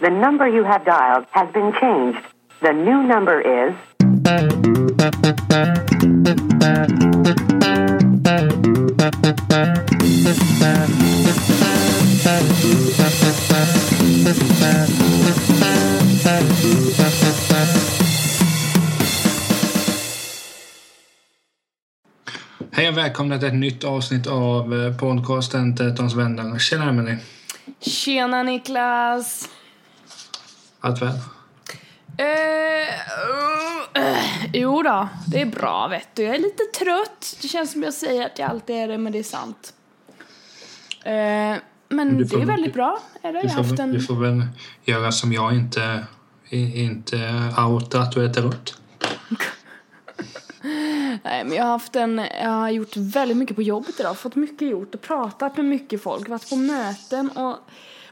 The number you have dialed has been changed. The new number is Hej och välkomna till ett nytt avsnitt av eh, podcasten Tätons vänner. Tjena Emelie. Tjena Niklas! Allt väl? Eh, uh, uh, jo då, det är bra vet du. Jag är lite trött. Det känns som jag säger att jag alltid är det, men det är sant. Eh, men Du det får- är väldigt bra. Är det? Du Jag får, en... du får väl göra som jag inte, inte outa att du äter rött. Nej, men jag har haft en... Jag har gjort väldigt mycket på jobbet idag. Fått mycket gjort och pratat med mycket folk. Varit på möten och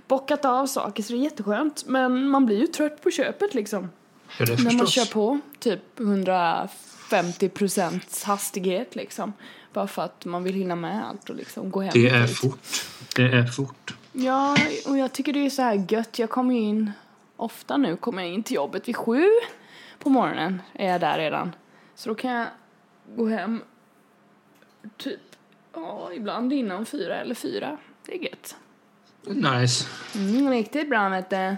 bockat av saker så det är jätteskönt. Men man blir ju trött på köpet liksom. Ja, det När man kör på typ 150 procents hastighet liksom. Bara för att man vill hinna med allt och liksom gå hem Det är tid. fort. Det är fort. Ja, och jag tycker det är så här gött. Jag kommer in, ofta nu kommer jag in till jobbet vid sju på morgonen är jag där redan. Så då kan jag gå hem typ, ja, ibland innan fyra eller fyra. Det är gött. Nice. Mm, riktigt bra vet du.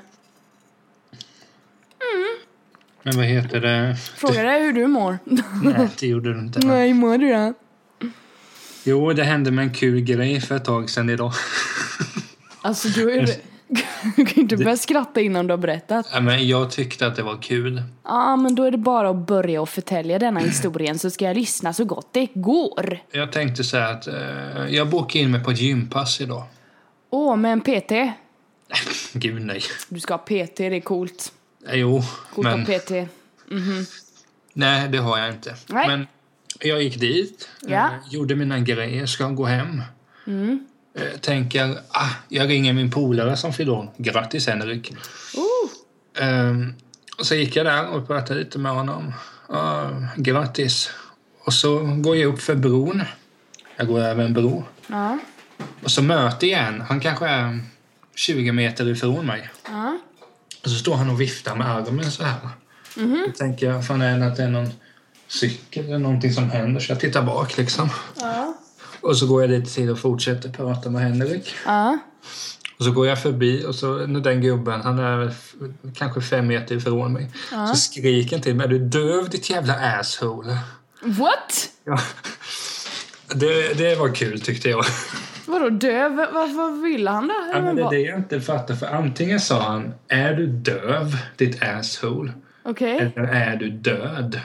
Men vad heter det? Frågar dig hur du mår. Nej, det gjorde du inte. Nej, mår du då? Jo, det hände med en kul grej för ett tag sedan idag. Alltså du är Du kan ju inte börja skratta innan du har berättat. Ja, men jag tyckte att det var kul. Ja, men då är det bara att börja och förtälja denna historien så ska jag lyssna så gott det går. Jag tänkte säga att eh, jag bokade in mig på ett gympass idag. Åh, med en PT. Gud nej. Du ska ha PT, det är coolt. Eh, Jo, Coolt men att ha PT. nej det har jag inte. Nej. Men jag gick dit, Ja. eh, gjorde mina grejer, ska gå hem. Eh, tänker, ah, jag ringer min polare som fyller år. Grattis Henrik. Ehm, och så gick jag där och pratade lite med honom. Ah, grattis. Och så går jag upp för bron. Jag går över en bro. ja. Och så möter jag en. Han kanske är 20 meter ifrån mig. Ja. Och så står han och viftar med armen så här. Då tänker jag, fan är det att det är någon cykel eller någonting som händer? Så jag tittar bak liksom. Ja. Och så går jag lite till och fortsätter prata med Henrik. Ja. Och så går jag förbi och så den gubben, han är kanske fem meter ifrån mig. Så skriker han till mig, är du döv ditt jävla asshole? What? Ja. Det, det var kul tyckte jag. Vadå döv? Vad, vad ville han då? Ja, men det är det jag inte fattar. För antingen sa han, är du döv ditt asshole? Okej. Eller är du död?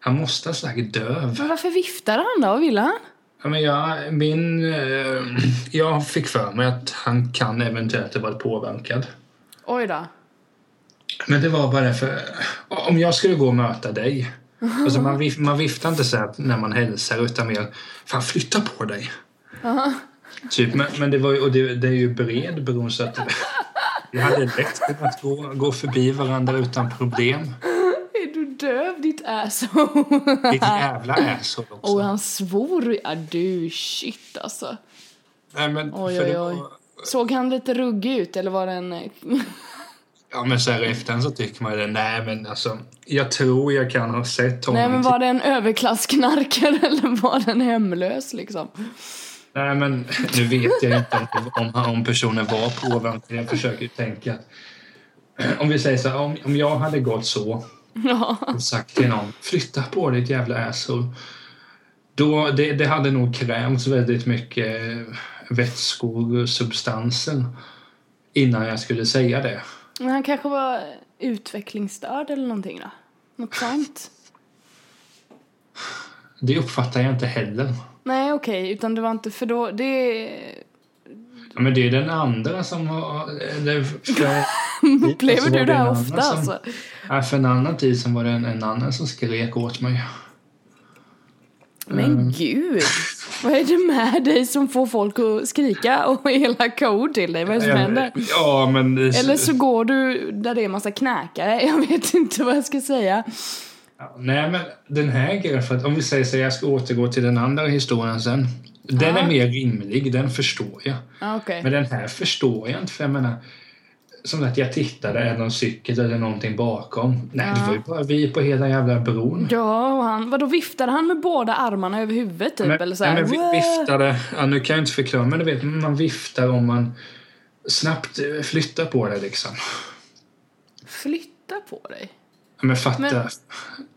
Han måste ha sagt döv. Men varför viftade han då? Vad ville han? Ja, men jag, min, eh, jag fick för mig att han kan eventuellt ha varit påverkad. Oj då. Men det var bara för om jag skulle gå och möta dig. Alltså man, vif, man viftar inte så här när man hälsar utan mer fan flytta på dig. Typ, men, men det, var och det, det är ju bred bron så att vi hade lätt kunnat gå, gå förbi varandra utan problem. Är du döv ditt asshole? Ditt jävla asshole också. Och han svor. Ja du, shit alltså. Nej, men, Oj, oj, oj. Såg han lite ruggig ut eller var det en... eh, Ja men så här efterhand så tycker man ju det. Nej men alltså. Jag tror jag kan ha sett honom. Nej men var det en överklassknarkare eller var den hemlös liksom? Nej men nu vet jag inte om, om, personen var påverkad. Jag försöker tänka. Om vi säger så här, om, om jag hade gått så Ja. och sagt till någon flytta på ditt jävla asshole. Då, det, det hade nog krävts väldigt mycket substanser innan jag skulle säga det. Men han kanske var utvecklingsstörd eller någonting då? Något sånt? Det uppfattar jag inte heller. Nej okej, utan det var inte för då, det... Ja, men det är den andra som har... Eller, för, Upplever du det här ofta som- alltså? Ja, för en annan tid som var det en, en annan som skrek åt mig. Men Mm. gud! Vad är det med dig som får folk att skrika och elaka ord till dig? Vad är det som händer? Ja, men... Eller så går du där det är massa knäkare, jag vet inte vad jag ska säga. Ja, nej, men den här grejen, för att om vi säger så jag ska återgå till den andra historien sen. Den Ja. är mer rimlig, den förstår jag. Ja, okej. Men den här förstår jag inte, för jag menar som att jag tittade, är det någon cykel eller någonting bakom? Nej, det Ja. var ju bara vi på hela jävla bron. Ja, och han, vadå viftade han med båda armarna över huvudet typ? men, eller så här, nej, men viftade, ja, nu kan jag inte förklara, men du vet, man viftar om man snabbt eh, flyttar på det liksom. Flytta på dig? Ja, Men fatta. Men-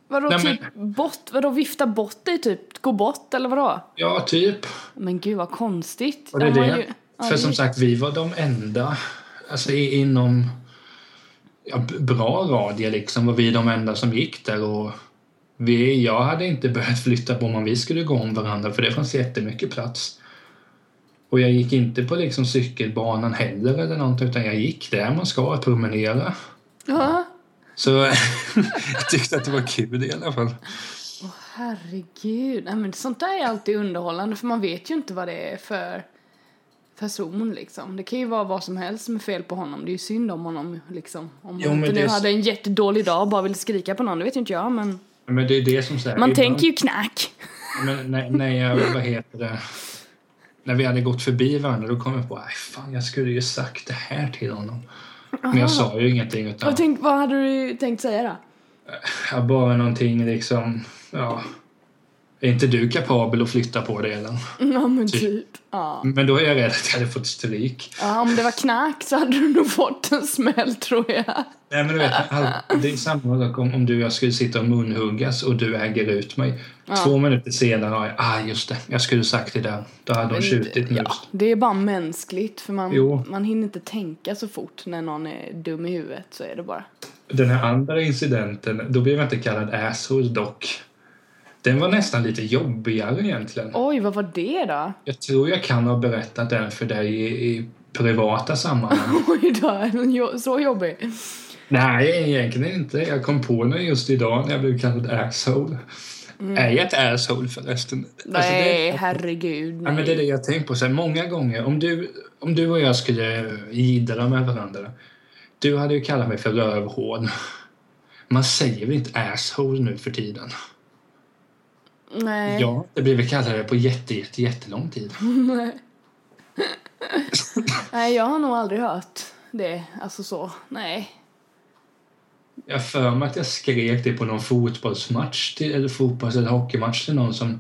Vadå Nej, typ bort? Vadå vifta bort dig typ? Gå bort eller vadå? Ja, typ. Men gud vad konstigt. Och det är det. ju- ja, För det- som sagt, vi var de enda, alltså inom ja, bra radie liksom, var vi de enda som gick där och vi, jag hade inte börjat flytta på mig om vi skulle gå om varandra för det fanns jättemycket plats. Och jag gick inte på liksom cykelbanan heller eller någonting utan jag gick där man ska promenera. Ja. Så jag tyckte att det var kul i alla fall. Herregud. Nej, men sånt där är alltid underhållande för man vet ju inte vad det är för person liksom. Det kan ju vara vad som helst som är fel på honom. Det är ju synd om honom liksom. Om Jo, han inte nu hade en jättedålig dag och bara ville skrika på någon, det vet ju inte jag men Men det är det som säger. man tänker ju knack. Men när, när jag, vad heter det, när vi hade gått förbi varandra då kom jag på, aj fan jag skulle ju sagt det här till honom. Men jag sa ju ingenting utan Och tänk, vad hade du tänkt säga då? ja, bara någonting liksom, ja. Är inte du kapabel att flytta på det eller? Ja men typ. Ja. Men då är jag rädd att jag hade fått stryk. ja, om det var knack så hade du nog fått en smäll tror jag. Nej men du vet, det är samma sak om, om du och jag skulle sitta och munhuggas och du äger ut mig. Två minuter senare har jag, ah just det, jag skulle sagt det där. Då hade hon tjutit nu. Ja, det är bara mänskligt för man, Jo. man hinner inte tänka så fort när någon är dum i huvudet så är det bara. Den här andra incidenten, då blev jag inte kallad asshole dock. Den var nästan lite jobbigare egentligen. Oj, vad var det då? Jag tror jag kan ha berättat den för dig i, i privata sammanhang. Oj då, så jobbig. Nej, egentligen inte. Jag kom på den just idag när jag blev kallad asshole. Är jag ett asshole förresten? Alltså, Mm. Nej, det, herregud. ja, men det är Nej. det jag tänkt på. Så här, många gånger, om du, om du och jag skulle jiddra med varandra. Du hade ju kallat mig för rövhål. Man säger väl inte asshole nu för tiden? Nej. Jag har inte blivit kallad det på jätte, jätte, jättelång tid. Nej. Nej, jag har nog aldrig hört det. Alltså så. Nej. Jag för mig att jag skrek det på någon fotbollsmatch till, eller fotbolls eller hockeymatch till någon som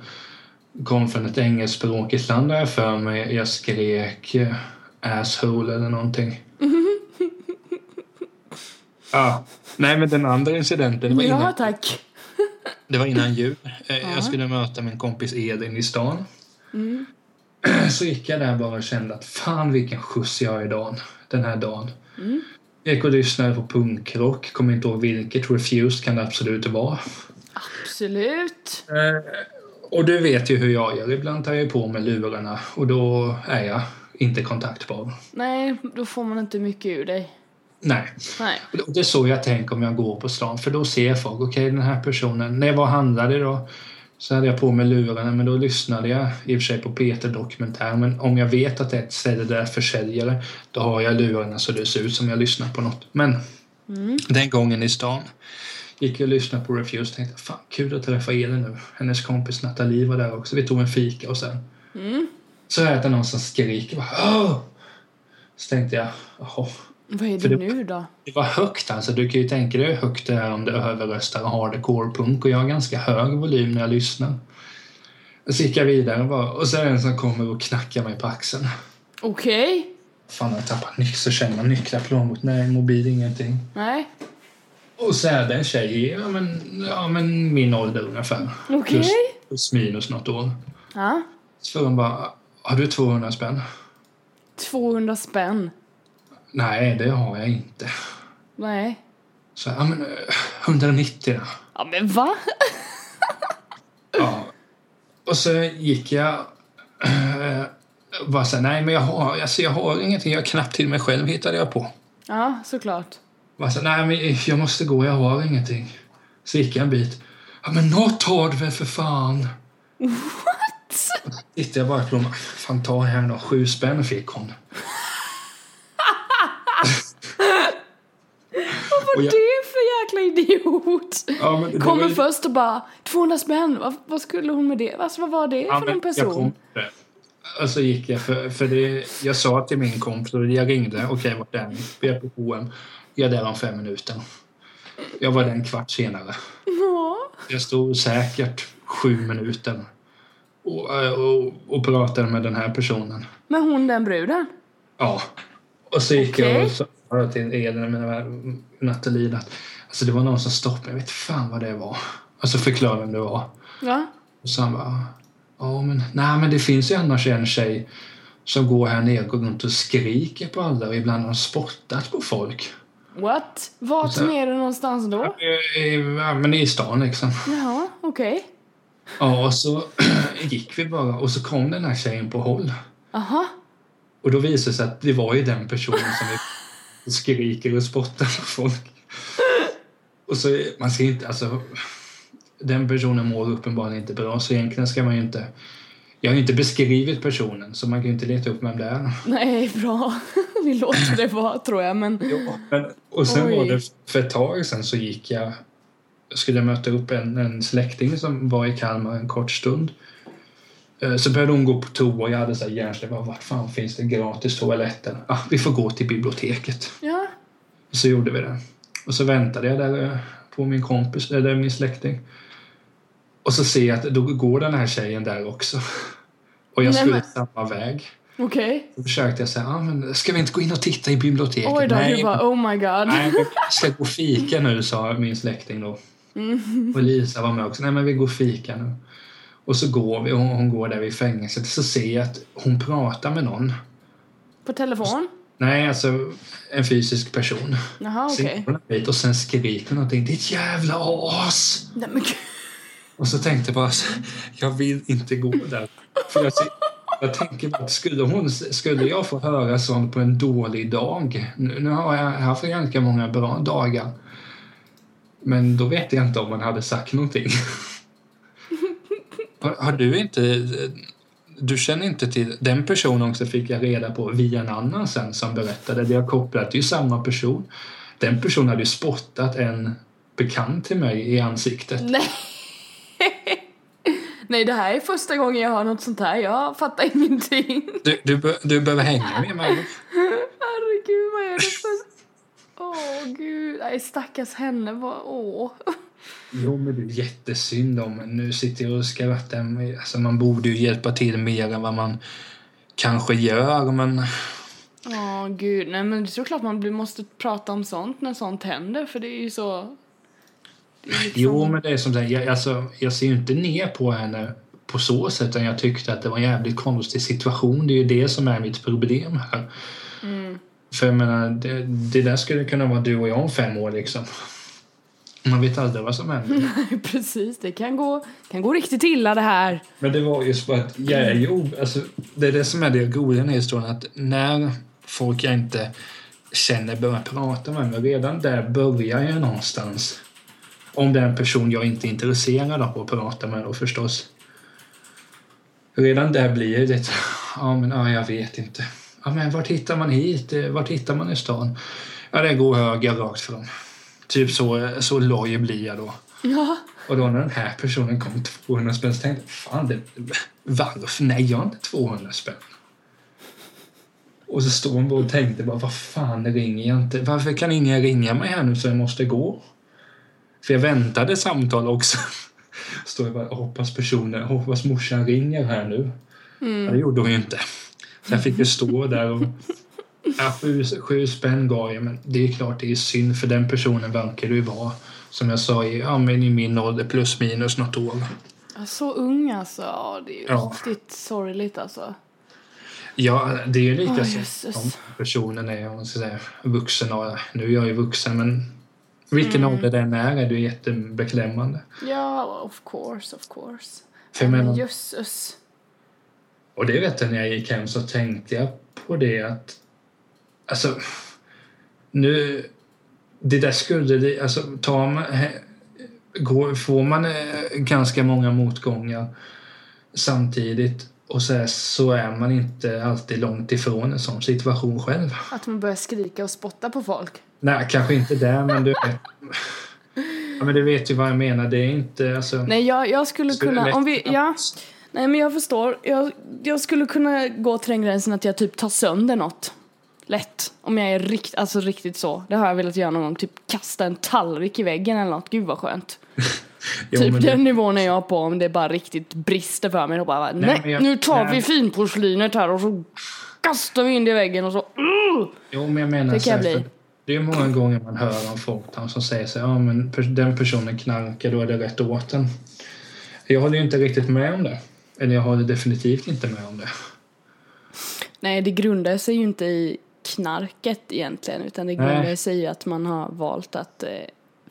kom från ett engelskspråkigt land jag för mig. Jag skrek eh, asshole eller någonting. ja. Nej men den andra incidenten, var Ja, innan, tack. Det var innan jul. Eh, Jag skulle möta min kompis Edin i stan. Så gick jag där bara och kände att fan vilken skjuts jag har idag, den här dagen. Jag gick och lyssnade på punkrock, kommer inte ihåg vilket, Refused kan det absolut vara. Absolut. Och du vet ju hur jag gör, ibland tar jag på mig lurarna och då är jag inte kontaktbar. Nej, då får man inte mycket ur dig. Nej. Nej. Och Det är så jag tänker om jag går på stan, för då ser folk, okej den här personen, när jag var och handlade då så hade jag på mig lurarna, men då lyssnade jag i och för sig på Peter Dokumentär, men om jag vet att det är ett ställe där försäljare, då har jag lurarna så det ser ut som jag lyssnar på något. Men den gången i stan gick jag och lyssnade på Refuse och tänkte, fan kul att träffa Elin nu. Hennes kompis Nathalie var där också, vi tog en fika och sen så hörde jag någon som skriker, Åh! Så tänkte jag, jaha. Vad är det det- nu då? Det var högt alltså. Du kan ju tänka dig hur högt det är om det överröstar hardcore punk och jag har ganska hög volym när jag lyssnar. Så gick jag vidare och bara, och så är det en som kommer och knackar mig på axeln. Okej. Fan, jag tappar nyckeln. Så känner man nycklar, plånbok, nej, mobil, ingenting. Nej. Och så är det en tjej, ja men, ja, men min ålder ungefär. Okej. Plus, plus minus något år. Ja. Så hon bara, har du 200 spänn? 200 spänn. Nej, det har jag inte. Nej. Så, ja men eh, 190 då. Ja men va? Ja. Och så gick jag eh, bara så här, nej men jag har, alltså jag har ingenting, jag har knappt till mig själv hittade jag på. Ja, såklart. Bara så här, nej men jag måste gå, jag har ingenting. Så gick jag en bit. Ja men något har du väl för fan? What? Tittade jag bara på dem, fan ta här då, sju spänn fick hon. Vad jag- det för jäkla idiot. Ja, men det Kommer ju- först och bara 200 spänn, vad, vad skulle hon med det? Alltså, vad var det Ja, för en jag person? Och så gick jag, för, för det, jag sa till min kompis, jag ringde, okej vart är ni? Vi är på H&M. Jag är där om fem minuter. Jag var där en kvart senare. Ja. Jag stod säkert sju minuter och, och, och pratade med den här personen. Men hon den bruden? Ja. Och så gick jag Okej. och sa till Elin med Nathalie att alltså det var någon som stoppade. Jag vet fan vad det var. Och så förklarade vem det var. Ja. Och så han bara, ja men, nej men det finns ju annars en tjej som går här nere och går runt och skriker på alla och ibland har spottat på folk. What? Vart Så- nere någonstans då? I, men i stan liksom. Jaha, okej. Ja, och så gick vi bara och så kom den här tjejen på håll. Aha. Och då visade det sig att det var ju den personen som är- skriker och spottar på folk. Och så, man ska inte, alltså, den personen mår uppenbarligen inte bra så egentligen ska man ju inte, jag har ju inte beskrivit personen så man kan ju inte leta upp vem det är. Nej, bra. Vi låter det vara tror jag, men... Men, och sen Oj. var det, för ett tag sen så gick jag, skulle möta upp en, en släkting som var i Kalmar en kort stund. Eh, Så började hon gå på toa och jag hade så hjärnsläpp. Vart fan finns det gratis toaletter? Ah, vi får gå till biblioteket. Ja. Så gjorde vi det. Och så väntade jag där eh, på min kompis, eller min släkting. Och så ser jag att då går den här tjejen där också. Och jag Nej, skulle men- samma väg. Okej. Då försökte jag säga, ah, men ska vi inte gå in och titta i biblioteket? Oj då, Nej, du bara oh my god. Nej, vi ska gå och fika nu, sa min släkting då. Mm. Och Lisa var med också. Nej, men vi går och fika nu. Och så går vi och hon går där vid fängelset. Så ser jag att hon pratar med någon. På telefon? Nej, alltså en fysisk person. Jaha, okej. dit och sen skriker någonting. Ditt jävla as! Nej men. Och så tänkte jag bara, jag vill inte gå där. För jag, jag tänker bara, skulle, hon, skulle jag få höra sånt på en dålig dag? Nu, nu har jag haft ganska många bra dagar. Men då vet jag inte om man hade sagt någonting. Har, du inte... Du känner inte till... Den personen också fick jag reda på via en annan sen som berättade. Det har kopplat till samma person. Den personen hade ju spottat en bekant till mig i ansiktet. Nej. Nej, det här är första gången jag hör något sånt här. Jag fattar ingenting. Du, du, du behöver hänga med mig. Herregud, vad är det för... Åh, gud. Nej, stackars henne. Åh. Jo, men det är jättesynd om Nu sitter jag och skrattar. Alltså, man borde ju hjälpa till mer än vad man kanske gör, men... Åh, gud. Nej, men det är såklart man måste prata om sånt när sånt händer, för det är ju så... Är liksom... Jo, men det är som sagt, jag, alltså, jag ser ju inte ner på henne på så sätt, utan jag tyckte att det var en jävligt konstig situation. Det är ju det som är mitt problem här. För jag menar, det, det där skulle kunna vara du och jag om fem år liksom. Man vet aldrig vad som händer. Nej, precis. Det kan gå, kan gå riktigt illa det här. Men det var just för att jag är ju, alltså, det är det som är det roliga i historien, att när folk jag inte känner börjar prata med mig, redan där börjar jag någonstans. Om det är en person jag inte är intresserad av att prata med då förstås. Redan där blir det, ja men ja, jag vet inte. Ja men vart hittar man hit? Vart hittar man i stan? Ja det går höger rakt fram. Typ så, så loj blir jag då. Ja. Och då när den här personen kom 200 spänn så tänkte jag, fan det, varför? Nej, jag har inte 200 spänn. Och så stod hon bara och tänkte bara, vad fan ringer jag inte? Varför kan ingen ringa mig här nu så jag måste gå? För jag väntade samtal också. Står jag bara, hoppas personen, hoppas morsan ringer här nu. Ja, det gjorde hon ju inte. Så jag fick ju stå där och Ja, sju, sju spänn gav jag, men det är klart det är synd för den personen verkar ju vara. Som jag sa, i, ja, men i min ålder plus minus något år. Så ung alltså. Ja, det är ju Ja. riktigt sorgligt alltså. Ja, det är ju lika så jösses. om personen är om man ska säga, vuxen. Och, nu är jag ju vuxen, men vilken Mm. ålder den är är det jättebeklämmande. Ja, of course, of course. För Men jösses. och det vet jag när jag gick hem så tänkte jag på det att alltså nu det där skulle det, alltså tar man, går, får man eh, ganska många motgångar samtidigt och så, här, så är man inte alltid långt ifrån en sån situation själv. Att man börjar skrika och spotta på folk. Nej, kanske inte där, men du vet. Ja, men du vet ju vad jag menar. Det är inte... Alltså, Nej, jag, jag skulle kunna, om vi, ja. Nej men jag förstår. Jag, jag skulle kunna gå till den gränsen att jag typ tar sönder något. Lätt. Om jag är rikt, alltså riktigt så. Det har jag velat göra någon gång. Typ kasta en tallrik i väggen eller något. Gud vad skönt. jo, typ den det, nivån är jag på om det bara riktigt brister för mig. Då bara, nej, men jag- nu tar nej. vi finporslinet här och så kastar vi in det i väggen och så. Uh! jo, men jag menar Det kan jag bli. Det är många gånger man hör om folk som säger så här, ja men den personen knarkar, då är det rätt åt den. Jag håller ju inte riktigt med om det. Eller jag håller definitivt inte med om det. Nej, det grundar sig ju inte i knarket egentligen. Utan det grundar sig i att man har valt att eh,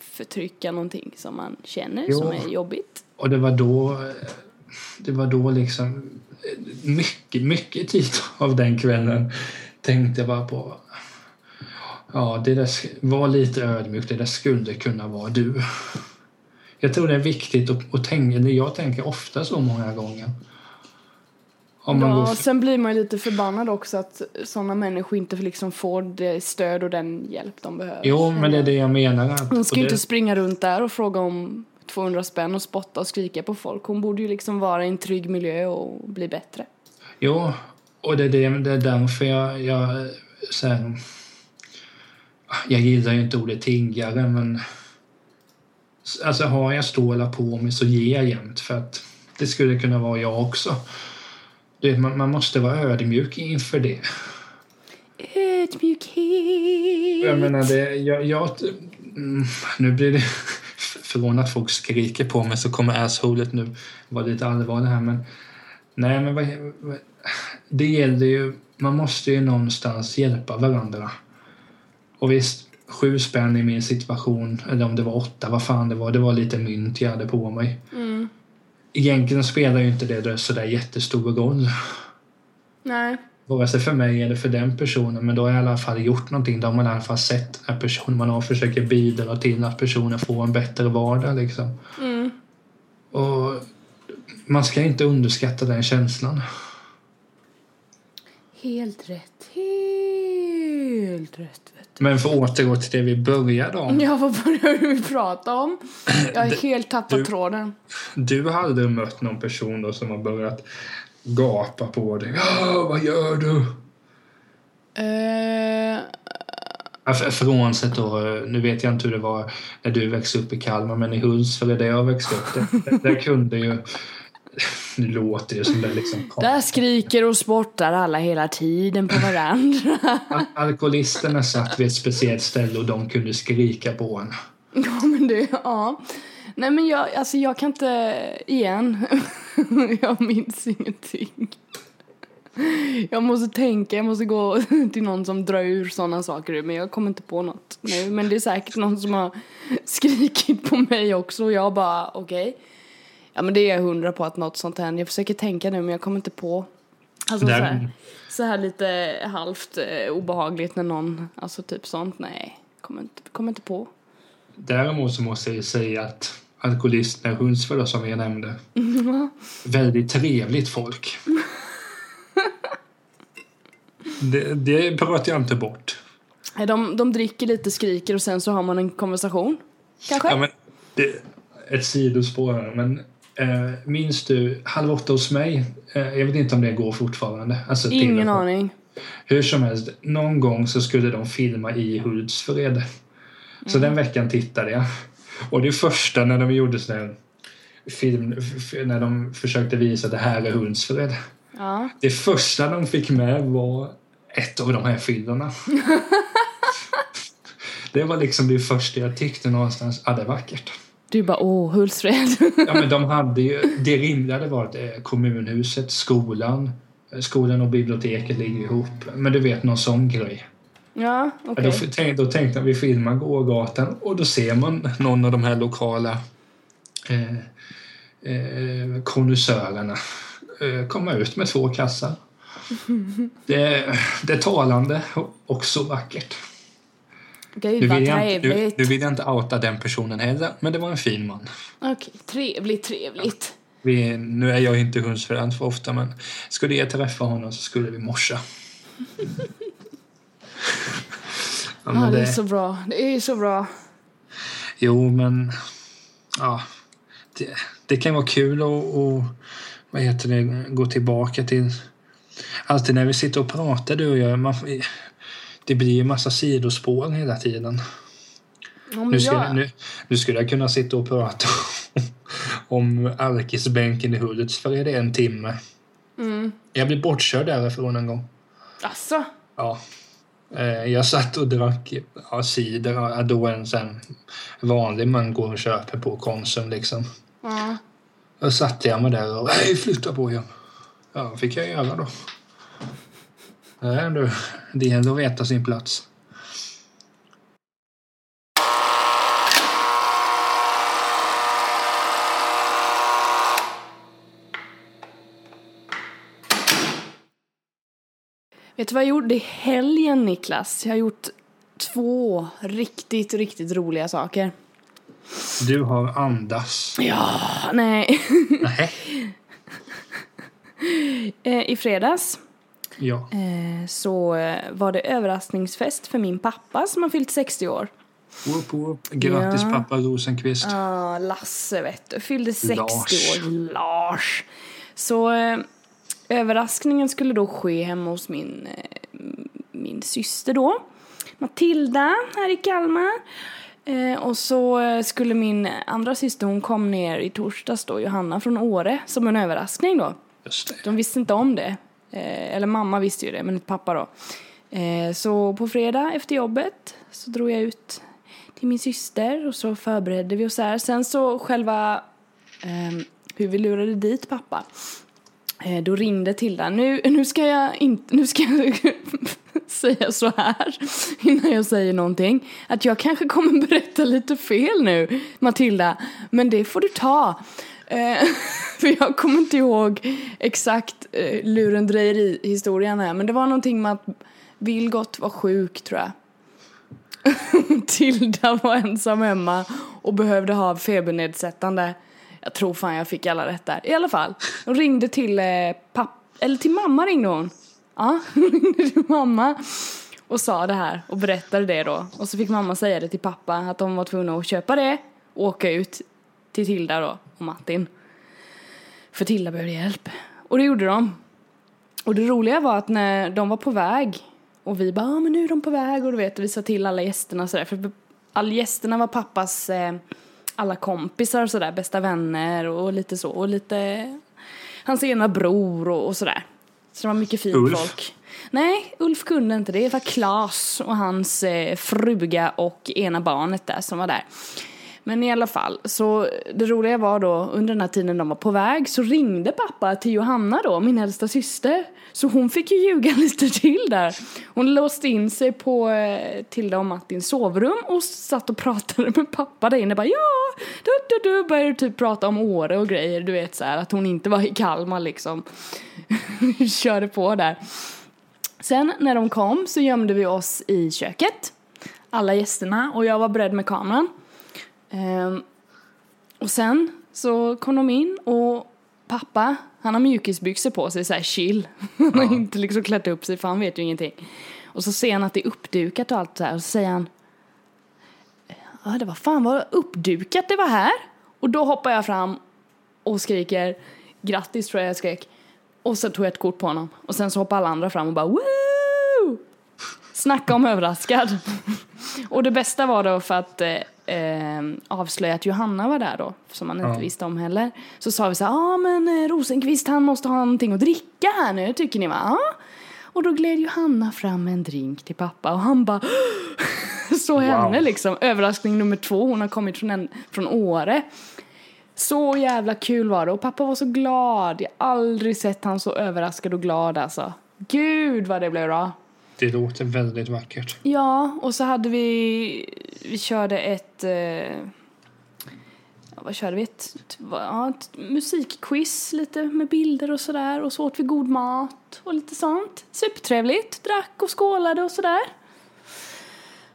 förtrycka någonting som man känner Jo. som är jobbigt. Och det var då, det var då liksom, mycket, mycket tid av den kvällen tänkte jag bara på, ja, det där, var lite ödmjuk, det där skulle kunna vara du. Jag tror det är viktigt att, att tänka, jag tänker ofta så många gånger. Om man går Ja, f- sen blir man lite förbannad också att sådana människor inte liksom får det stöd och den hjälp de behöver. jo, men det är det jag menar. Att, Hon ska ju det, inte springa runt där och fråga om 200 spänn och spotta och skrika på folk. Hon borde ju liksom vara i en trygg miljö och bli bättre. Jo, och det är, det, det är därför jag, jag så här, jag gillar ju inte ordet tiggare, men alltså har jag stålar på mig så ger jag jämt för att det skulle kunna vara jag också. Du man, man måste vara ödmjuk inför det. Ödmjukhet. Jag menar, det, jag, jag, mm, nu blir det från att folk skriker på mig så kommer assholet nu vara lite allvarlig här men nej men vad, vad, det gäller ju, man måste ju någonstans hjälpa varandra. Och visst, sju spänn i min situation, eller om det var åtta, vad fan det var, det var lite mynt jag hade på mig. Mm. Egentligen spelar ju inte det sådär jättestor roll. Nej. Vare sig för mig eller för den personen, men då har jag i alla fall gjort någonting. Då har man i alla fall sett en person man har försöker bidra till att personen får en bättre vardag. Liksom. Mm. Och man ska inte underskatta den känslan. Helt rätt. Helt rätt. Du. Men för att återgå till det vi började om. Ja, vad börjar vi prata om? Jag har helt tappat du- tråden. Du aldrig mött någon person då som har börjat gapa på dig. Ja, vad gör du? Eh, f- Frånsett då, nu vet jag inte hur det var när du växte upp i Kalmar, men i Hultsfred där jag växte upp, där, där kunde ju... Nu låter det som det liksom... där skriker och spottar alla hela tiden på varandra. Al- Alkoholisterna satt vid ett speciellt ställe och de kunde skrika på en. ja, men det, ja. Nej, men jag, alltså jag kan inte, igen, jag minns ingenting. Jag måste tänka, jag måste gå till någon som drar ur sådana saker men jag kommer inte på något nu. Men det är säkert någon som har skrikit på mig också och jag bara, okej. Ja men det är jag hundra på att något sånt händer. Jag försöker tänka nu men jag kommer inte på. Alltså så, här, så här lite halvt eh, obehagligt när någon, alltså typ sånt, nej. Kommer inte, kommer inte på. Däremot så måste jag säga att alkoholisterna i då, som jag nämnde, väldigt trevligt folk. Det, det pratar jag inte bort. Nej, De, de dricker lite, skriker och sen så har man en konversation. Kanske? Ja, men det, ett sidospår men eh, minns du Halv åtta hos mig? Eh, jag vet inte om det går fortfarande. Alltså, Ingen aning. Hur som helst, någon gång så skulle de filma i Hultsfred. Så den veckan tittade jag. Och det första när de gjorde sån här film, när de försökte visa att det här är Hultsfred. Ja. Det första de fick med var ett av de här filerna. det var liksom det första jag tyckte någonstans, ja det är vackert. Du bara, åh, Hultsfred. Ja men de hade ju, det rimliga hade varit eh, kommunhuset, skolan. Skolan och biblioteket ligger ihop. Men du vet någon sån grej. ja, okej. Då, f- tänk, då tänkte jag vi filmar gågatan och då ser man någon av de här lokala eh, eh, konnässörerna eh, komma ut med två kassar. Det, det är talande och också vackert. Gud Nu vad vill, jag inte, nu, nu vill jag inte outa den personen heller, men det var en fin man. Okej, trevligt, trevligt. Vi, nu är jag inte Hultsfred för ofta, men skulle jag träffa honom så skulle vi morsa. Ja, Ja, det det, är så bra. Det är så bra. Jo, men ja, det, det kan vara kul att och, vad heter det, gå tillbaka till... Alltid när vi sitter och pratar du och jag, man, det blir ju massa sidospår hela tiden. Ja, Nu, ska, jag, nu, nu skulle jag kunna sitta och prata om Alkisbänken i Hultsfred i en timme. mm, Jag blev bortkörd därifrån en gång. alltså, Ja. Eh, Jag satt och drack ja, cider, då en sån vanlig man går och köper på Konsum liksom. ja. Då satte jag mig där och hej flytta på er. Ja, fick jag göra då. Nej, du, det gäller att veta sin plats. Vet du vad jag gjorde i helgen Niklas? Jag har gjort två riktigt, riktigt roliga saker. Du har andas. Ja, nej. Nej. Eh, I fredags Ja. eh, så eh, var det överraskningsfest för min pappa som har fyllt 60 år. Whoop, whoop. Grattis Ja. pappa Rosenqvist. Ja, Lasse vet du, fyllde 60 Lars. år. Lars. Så eh, överraskningen skulle då ske hemma hos min, eh, min syster då. Matilda här i Kalmar. Eh, och så eh, skulle min andra syster, hon kom ner i torsdags då, Johanna från Åre, som en överraskning då. Just det. De visste inte om det. Eh, eller mamma visste ju det, men inte pappa då. Eh, så på fredag efter jobbet så drog jag ut till min syster och så förberedde vi oss här. Sen så själva ehm, hur vi lurade dit pappa. Eh, då ringde Tilda. Nu, nu ska jag inte, nu ska jag säga så här innan jag säger någonting. Att jag kanske kommer berätta lite fel nu, Matilda. Men det får du ta. Eh, för jag kommer inte ihåg exakt eh, lurendrejeri-historien här. Men det var någonting med att Vilgot var sjuk, tror jag. Tilda var ensam hemma och behövde ha febernedsättande. Jag tror fan jag fick alla rätt där. I alla fall, hon ringde till eh, pappa, Eller till mamma ringde hon. Ja, hon ringde till mamma och sa det här och berättade det då. Och så fick mamma säga det till pappa att de var tvungna att köpa det och åka ut till Tilda då och Martin. För Tilda behövde hjälp. Och det gjorde de. Och det roliga var att när de var på väg och vi bara, ah, men nu är de på väg och du vet, vi sa till alla gästerna sådär. För alla gästerna var pappas eh, alla kompisar och sådär, bästa vänner och lite så. Och lite hans ena bror och, och sådär. Så det var mycket fint Ulf? folk. Nej, Ulf kunde inte det. Det var Klas och hans eh, fruga och ena barnet där som var där. Men i alla fall, så det roliga var då under den här tiden de var på väg så ringde pappa till Johanna då, min äldsta syster. Så hon fick ju ljuga lite till där. Hon låste in sig på eh, Tilda och Martins sovrum och satt och pratade med pappa där inne. Bara ja, du, du, du började typ prata om Åre och grejer, du vet så här att hon inte var i Kalmar liksom. Körde på där. Sen när de kom så gömde vi oss i köket, alla gästerna, och jag var beredd med kameran. Ehm, och sen så kom de in och pappa, han har mjukisbyxor på sig så här chill. Han har inte liksom klätt upp sig för han vet ju ingenting. Och så ser han att det är uppdukat och allt så här och så säger han Ja, det var fan vad uppdukat det var här. Och då hoppar jag fram och skriker grattis tror jag jag skrek. Och så tog jag ett kort på honom. Och sen så hoppade alla andra fram och bara woo! Snacka om överraskad. och det bästa var då för att eh, eh, avslöja att Johanna var där då, som man inte Ja. visste om heller. Så sa vi så ja ah, men eh, Rosenqvist han måste ha någonting att dricka här nu, tycker ni va? Och då gled Johanna fram en drink till pappa och han bara så henne liksom. Överraskning nummer två, hon har kommit från, en, från Åre. Så jävla kul var det och pappa var så glad. Jag har aldrig sett han så överraskad och glad alltså. Gud vad det blev bra. Det låter väldigt vackert. Ja, och så hade vi, vi körde ett, eh, vad körde vi? Ett, ett, ja, ett musikquiz lite med bilder och sådär och så åt vi god mat och lite sånt. Supertrevligt, drack och skålade och sådär.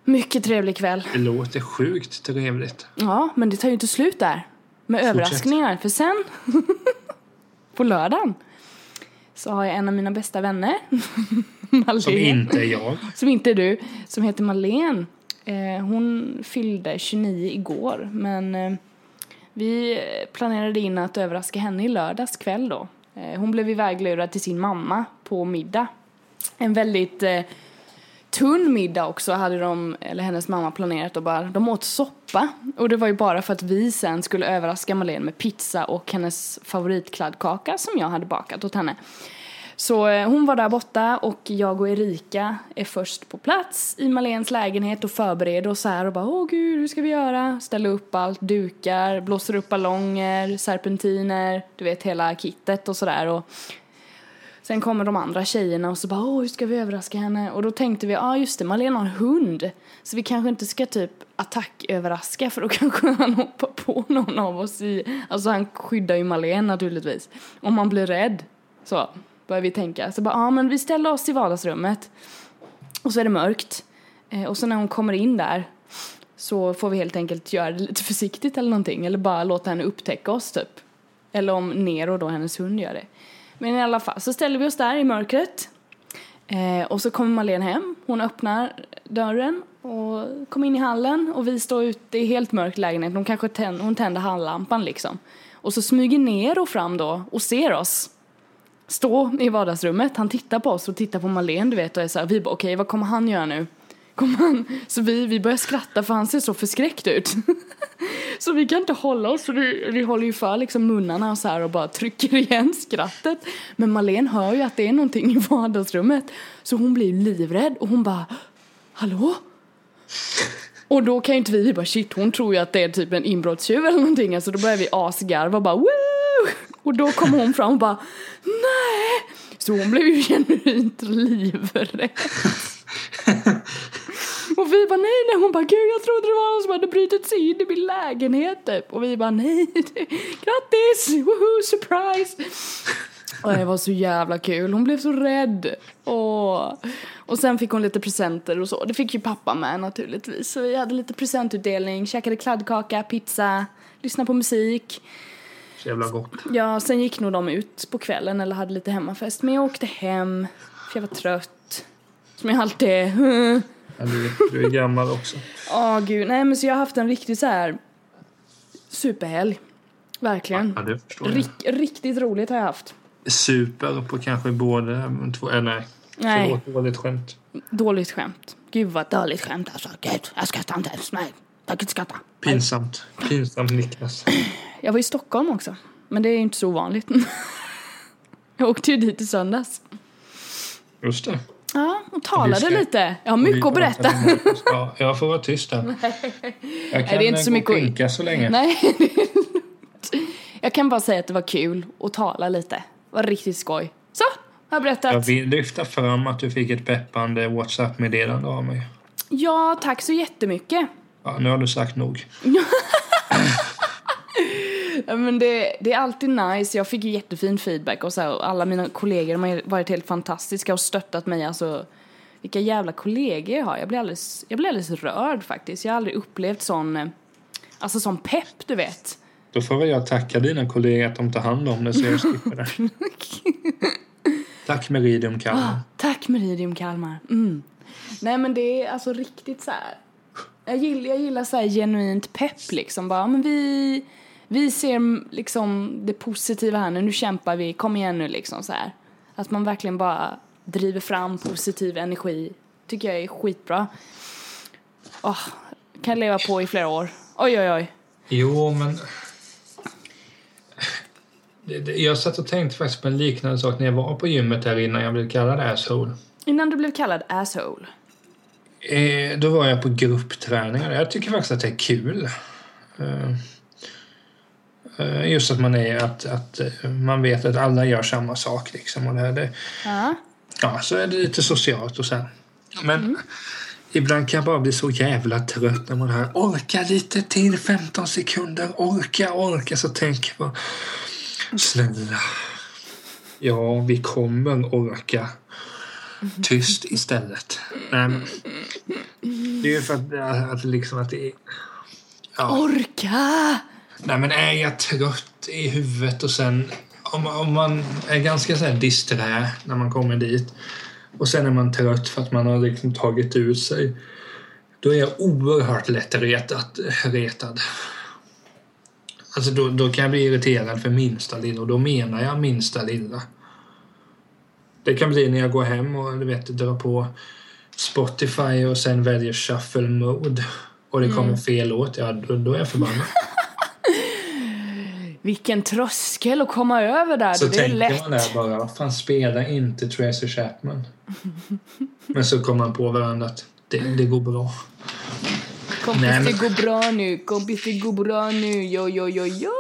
Mycket trevlig kväll. Det låter sjukt trevligt. Ja, men det tar ju inte slut där. Med Fortsätt. överraskningar. För sen, på lördagen, så har jag en av mina bästa vänner, Malin. Som inte är jag. Som inte är du, som heter Malene. Eh, hon fyllde 29 igår, men eh, Vi planerade in att överraska henne i lördags kväll då. Eh, Hon blev iväglurad till sin mamma på middag. En väldigt tunn middag också hade de, eller hennes mamma planerat och bara, de åt soppa. Och det var ju bara för att vi sen skulle överraska Malene med pizza och hennes favoritkladdkaka som jag hade bakat åt henne. Så eh, hon var där borta och jag och Erika är först på plats i Malens lägenhet och förbereder oss här och bara åh gud hur ska vi göra? Ställer upp allt, dukar, blåser upp ballonger, serpentiner, du vet hela kittet och sådär och Sen kommer de andra tjejerna och så bara åh hur ska vi överraska henne? Och då tänkte vi ja ah, just det Malena har en hund så vi kanske inte ska typ attacköverraska för då kanske han hoppar på någon av oss i, alltså han skyddar ju Malene naturligtvis. Om man blir rädd så börjar vi tänka. Så bara ja ah, men vi ställer oss i vardagsrummet och så är det mörkt eh, och så när hon kommer in där så får vi helt enkelt göra det lite försiktigt eller någonting eller bara låta henne upptäcka oss typ. Eller om Nero då, hennes hund, gör det. Men i alla fall så ställer vi oss där i mörkret. Eh, och så kommer Malene hem. Hon öppnar dörren och kommer in i hallen och vi står ute i helt mörk lägenhet. Hon kanske tänd, hon tänder handlampan liksom. Och så smyger Nero fram då och ser oss. Stå i vardagsrummet. Han tittar på oss och tittar på Malene du vet och är så här, vi bara okej okay, vad kommer han göra nu? Kommer han? Så vi, vi börjar skratta för han ser så förskräckt ut. Så vi kan inte hålla oss, så vi, vi håller ju för liksom munnarna och så här och bara trycker igen skrattet. Men Malene hör ju att det är någonting i vardagsrummet. Så hon blir livrädd och hon bara, hallå? Och då kan ju inte vi, vi bara shit hon tror ju att det är typ en inbrottstjuv eller någonting. Alltså då börjar vi asgarva och bara woo! Och då kommer hon fram och bara, nej! Så hon blev ju genuint livrädd. Och vi bara nej, nej. Hon bara gud jag trodde det var någon som hade brutit sig in i min lägenhet typ. Och vi bara nej, grattis, woho, surprise. Och det var så jävla kul. Hon blev så rädd. Och, och sen fick hon lite presenter och så. Det fick ju pappa med naturligtvis. Så vi hade lite presentutdelning, käkade kladdkaka, pizza, lyssnade på musik. Så jävla gott. Ja, sen gick nog de ut på kvällen eller hade lite hemmafest. Men jag åkte hem, för jag var trött. Som jag alltid är. Ja, du, du är gammal också. Åh gud, nej men så jag har haft en riktigt så här superhelg. Verkligen. Ja, det förstår jag. Rik, riktigt roligt har jag haft. Super på kanske både två... Eller nej. Nej. Förlåt, dåligt skämt. Dåligt skämt. Gud vad dåligt skämt alltså. Gud, jag skrattar inte ens. Nej, kan inte skratta. Pinsamt. Pinsamt Niklas. Jag var i Stockholm också. Men det är ju inte så ovanligt. jag åkte ju dit i söndags. Just det. Ja, och talade ska- lite. Jag har mycket att berätta. Ja, jag får vara tyst där. Jag kan det är inte så gå mycket och att- skinka så länge. Nej. Jag kan bara säga att det var kul att tala lite. Det var riktigt skoj. Så, har jag berättat. Jag vill lyfta fram att du fick ett peppande WhatsApp-meddelande av mig. Ja, tack så jättemycket. Ja, nu har du sagt nog. Men det, det är alltid nice. Jag fick jättefin feedback och så här, alla mina kollegor har varit helt fantastiska och stöttat mig. Alltså, vilka jävla kollegor jag har. Jag blir alldeles, jag blir alldeles rörd faktiskt. Jag har aldrig upplevt sån, eh, alltså sån pepp, du vet. Då får väl jag tacka dina kollegor att de tar hand om det så jag slipper det. Tack Meridium Kalmar. Tack Meridium Kalmar. Mm. Nej men det är alltså riktigt så här. Jag gillar, jag gillar så här genuint pepp liksom. Bara, men vi, vi ser liksom det positiva här nu. Nu kämpar vi. Kom igen nu liksom så här. Att man verkligen bara driver fram positiv energi. Tycker jag är skitbra. Åh, kan jag leva på i flera år. Oj oj oj. Jo, men... Jag satt och tänkte faktiskt på en liknande sak när jag var på gymmet här innan jag blev kallad asshole. Innan du blev kallad asshole. Eh, då var jag på gruppträningar. Jag tycker faktiskt att det är kul. Eh, eh, just att man är att, att eh, man vet att alla gör samma sak liksom. Och det, det, Ja. ja, så är det lite socialt och så. här. Men ibland kan jag bara bli så jävla trött när man hör orka lite till 15 sekunder, orka, orka. Så tänker man snälla. Ja, vi kommer orka. Tyst istället. Nej, men, det är ju för att, att, liksom att det är... Ja. Orka! Nej, men är jag trött i huvudet och sen om, om man är ganska så här disträ när man kommer dit och sen är man trött för att man har liksom tagit ut sig då är jag oerhört lätt retat, retad. Alltså då, då kan jag bli irriterad för minsta lilla och då menar jag minsta lilla. Det kan bli när jag går hem och du vet, drar på Spotify och sen väljer shuffle mode och det kommer fel låt, ja då, då är jag förbannad. Vilken tröskel att komma över där. Så det är tänker lätt. man där bara, vad fan spelar inte Tracy Chapman? Men så kommer man på varandra att det, det går bra. Kompis, Nej, men- det går bra nu. Kompis, det går bra nu. Jo, jo, jo, jo.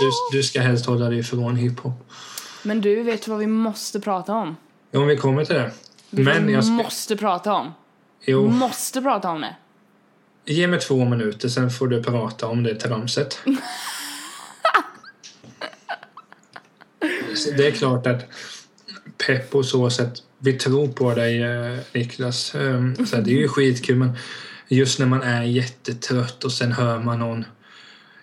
Du, du ska helst hålla dig ifrån hiphop. Men du, vet vad vi måste prata om? Jo, om vi kommer till det. Men vi jag ska, måste prata om. jo, Måste prata om det. ge mig två minuter sen får du prata om det tramset. Så det är klart att pepp på så sätt, vi tror på dig eh, Niklas. Um, så det är ju skitkul men just när man är jättetrött och sen hör man någon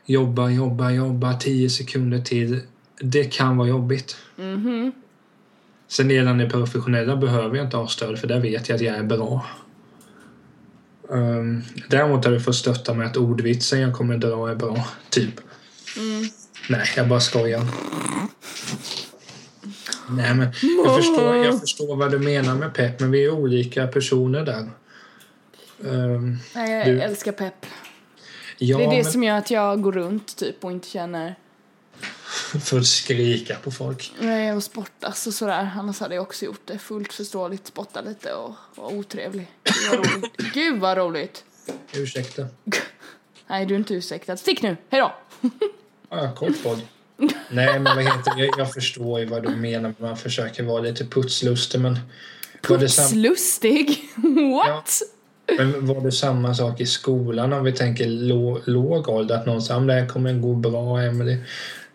jobba, jobba, jobba tio sekunder till. Det kan vara jobbigt. Mhm. Sen redan det professionella behöver jag inte ha stöd för där vet jag att jag är bra. Um, däremot har du fått stötta med att ordvitsen jag kommer dra är bra, typ. Nej, jag bara skojar. Nej, men jag förstår, jag förstår vad du menar med pepp, men vi är olika personer där. Um, Nej, jag Du- älskar pepp. ja, det är det men som gör att jag går runt typ och inte känner att skrika på folk. Nej, och sportas och sådär. Annars hade jag också gjort det. Fullt förståeligt. Spotta lite och vara otrevlig. Gud vad roligt. Gud vad roligt. Ursäkta. Nej, du är inte ursäktad. Stick nu. Hej då. Ja, kort podd. Nej, men vad heter? Jag, jag förstår ju vad du menar. Man försöker vara lite putslustig, men... Putslustig? What? men var det samma sak i skolan om vi tänker lå, låg ålder? Att någon sa "Ja, men det här kommer gå bra, Emily.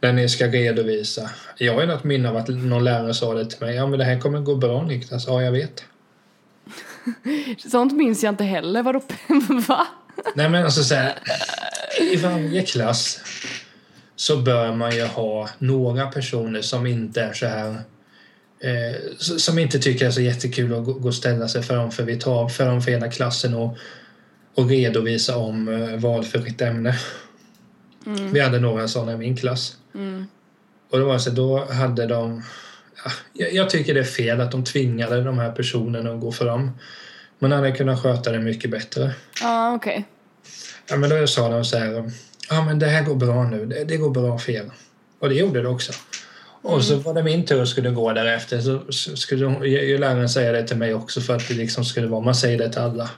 När ni ska redovisa. Jag har något minne av att någon lärare sa det till mig. Ja, men det här kommer gå bra, Niklas. Ja, jag vet. Sånt minns jag inte heller. Vadå? Va? Nej, men alltså så här, I varje klass så bör man ju ha några personer som inte är så här eh, som inte tycker det är så jättekul att gå och ställa sig framför vi tar framför hela klassen och, och redovisa om eh, valfritt ämne. Vi hade några sådana i min klass. Och det var så då hade de ja, jag, jag tycker det är fel att de tvingade de här personerna att gå fram. Man hade kunnat sköta det mycket bättre. Ja, okej. Ja, men då sa de så här, ja men det här går bra nu, det, det går bra för er. Och det gjorde det också. Och så var det min tur skulle gå därefter. Så skulle hon- ju läraren säga det till mig också för att det liksom skulle vara, man säger det till alla.